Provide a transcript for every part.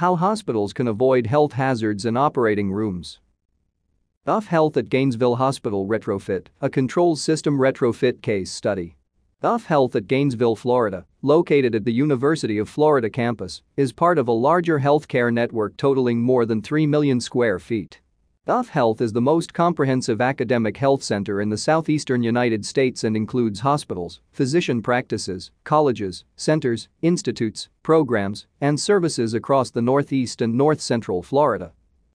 How hospitals can avoid health hazards in operating rooms. UF Health at Gainesville Hospital retrofit, a control system retrofit case study. UF Health at Gainesville, Florida, located at the University of Florida campus, is part of a larger healthcare network totaling more than 3 million square feet. UF Health is the most comprehensive academic health center in the southeastern United States and includes hospitals, physician practices, colleges, centers, institutes, programs, and services across the northeast and north central Florida.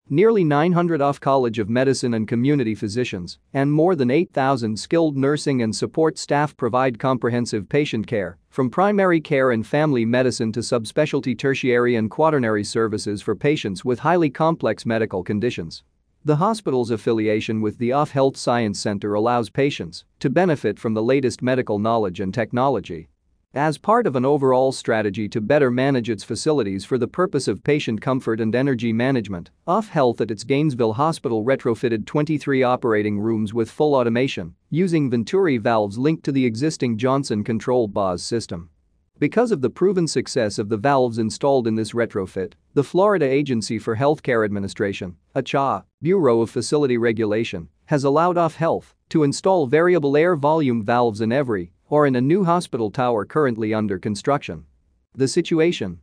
Nearly 900 UF College of Medicine and community physicians and more than 8,000 skilled nursing and support staff provide comprehensive patient care, from primary care and family medicine to subspecialty tertiary and quaternary services for patients with highly complex medical conditions. The hospital's affiliation with the UF Health Science Center allows patients to benefit from the latest medical knowledge and technology as part of an overall strategy to better manage its facilities for the purpose of patient comfort and energy management, UF Health at its Gainesville hospital retrofitted 23 operating rooms with full automation using Venturi valves linked to the existing Johnson Control BOSS system. Because of the proven success of the valves installed in this retrofit, the Florida Agency for Healthcare Administration, ACHA, Bureau of Facility Regulation, has allowed UF Health to install variable air volume valves in every or in a new hospital tower currently under construction. The situation.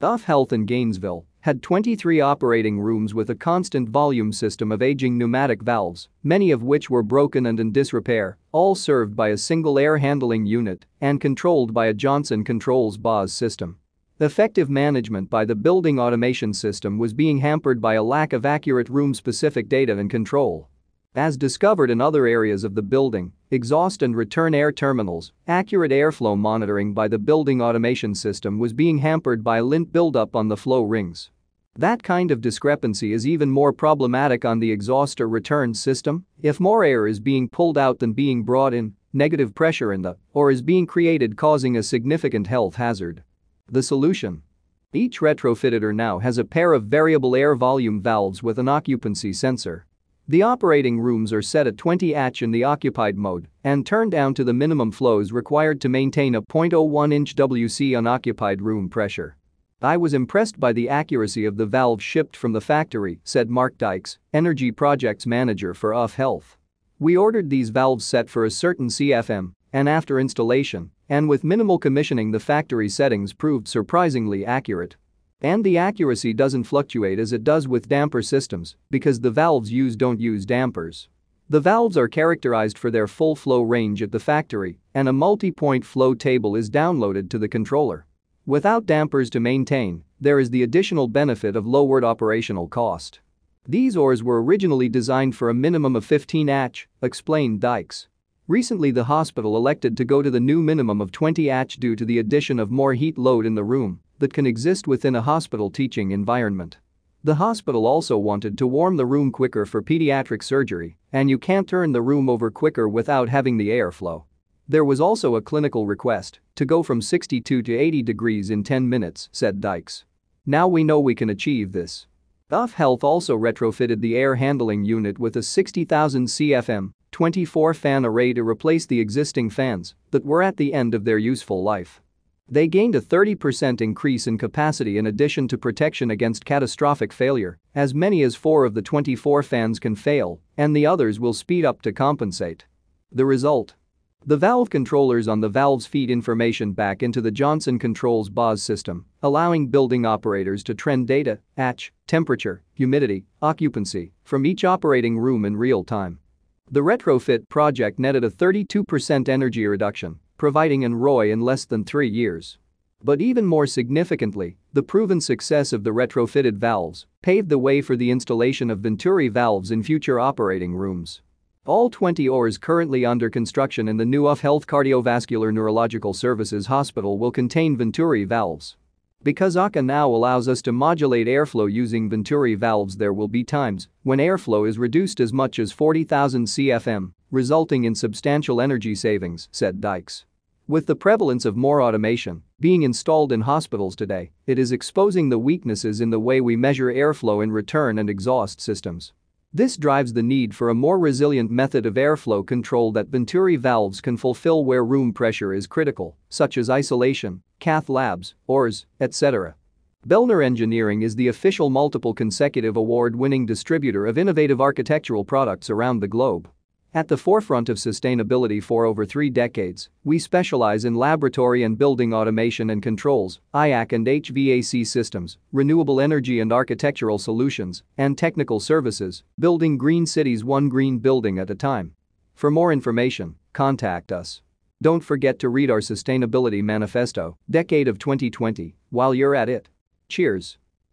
UF Health in Gainesville had 23 operating rooms with a constant volume system of aging pneumatic valves, many of which were broken and in disrepair, all served by a single air handling unit and controlled by a Johnson Controls BOSS system. Effective management by the building automation system was being hampered by a lack of accurate room-specific data and control. As discovered in other areas of the building, exhaust and return air terminals, accurate airflow monitoring by the building automation system was being hampered by lint buildup on the flow rings. That kind of discrepancy is even more problematic on the exhaust or return system if more air is being pulled out than being brought in, negative pressure in the, or is being created causing a significant health hazard. The solution? Each retrofitted now has a pair of variable air volume valves with an occupancy sensor. The operating rooms are set at 20 H in the occupied mode and turned down to the minimum flows required to maintain a 0.01 inch WC unoccupied room pressure. I was impressed by the accuracy of the valve shipped from the factory, said Mark Dykes, Energy Projects Manager for UF Health. We ordered these valves set for a certain CFM, and after installation, and with minimal commissioning the factory settings proved surprisingly accurate. And the accuracy doesn't fluctuate as it does with damper systems because the valves used don't use dampers. The valves are characterized for their full flow range at the factory and a multi-point flow table is downloaded to the controller. Without dampers to maintain, there is the additional benefit of lowered operational cost. These ORs were originally designed for a minimum of 15 H, explained Dykes. Recently the hospital elected to go to the new minimum of 20 H due to the addition of more heat load in the room that can exist within a hospital teaching environment. The hospital also wanted to warm the room quicker for pediatric surgery, and you can't turn the room over quicker without having the airflow. There was also a clinical request to go from 62 to 80 degrees in 10 minutes, said Dykes. Now we know we can achieve this. UF Health also retrofitted the air handling unit with a 60,000 CFM 24 fan array to replace the existing fans that were at the end of their useful life. They gained a 30% increase in capacity in addition to protection against catastrophic failure, as many as 4 of the 24 fans can fail, and the others will speed up to compensate. The result? The valve controllers on the valves feed information back into the Johnson Controls BOSS system, allowing building operators to trend data, H, temperature, humidity, occupancy from each operating room in real time. The retrofit project netted a 32% energy reduction providing an ROI in less than three years. But even more significantly, the proven success of the retrofitted valves paved the way for the installation of Venturi valves in future operating rooms. All 20 ORs currently under construction in the new UF Health Cardiovascular Neurological Services Hospital will contain Venturi valves. Because ACHA now allows us to modulate airflow using Venturi valves there will be times when airflow is reduced as much as 40,000 CFM, resulting in substantial energy savings, said Dykes. With the prevalence of more automation being installed in hospitals today, it is exposing the weaknesses in the way we measure airflow in return and exhaust systems. This drives the need for a more resilient method of airflow control that Venturi valves can fulfill where room pressure is critical, such as isolation, cath labs, ORs, etc. Belnor Engineering is the official multiple consecutive award-winning distributor of innovative architectural products around the globe. At the forefront of sustainability for over three decades, we specialize in laboratory and building automation and controls, IAC and HVAC systems, renewable energy and architectural solutions, and technical services, building green cities one green building at a time. For more information, contact us. Don't forget to read our Sustainability Manifesto, Decade of 2020, while you're at it. Cheers.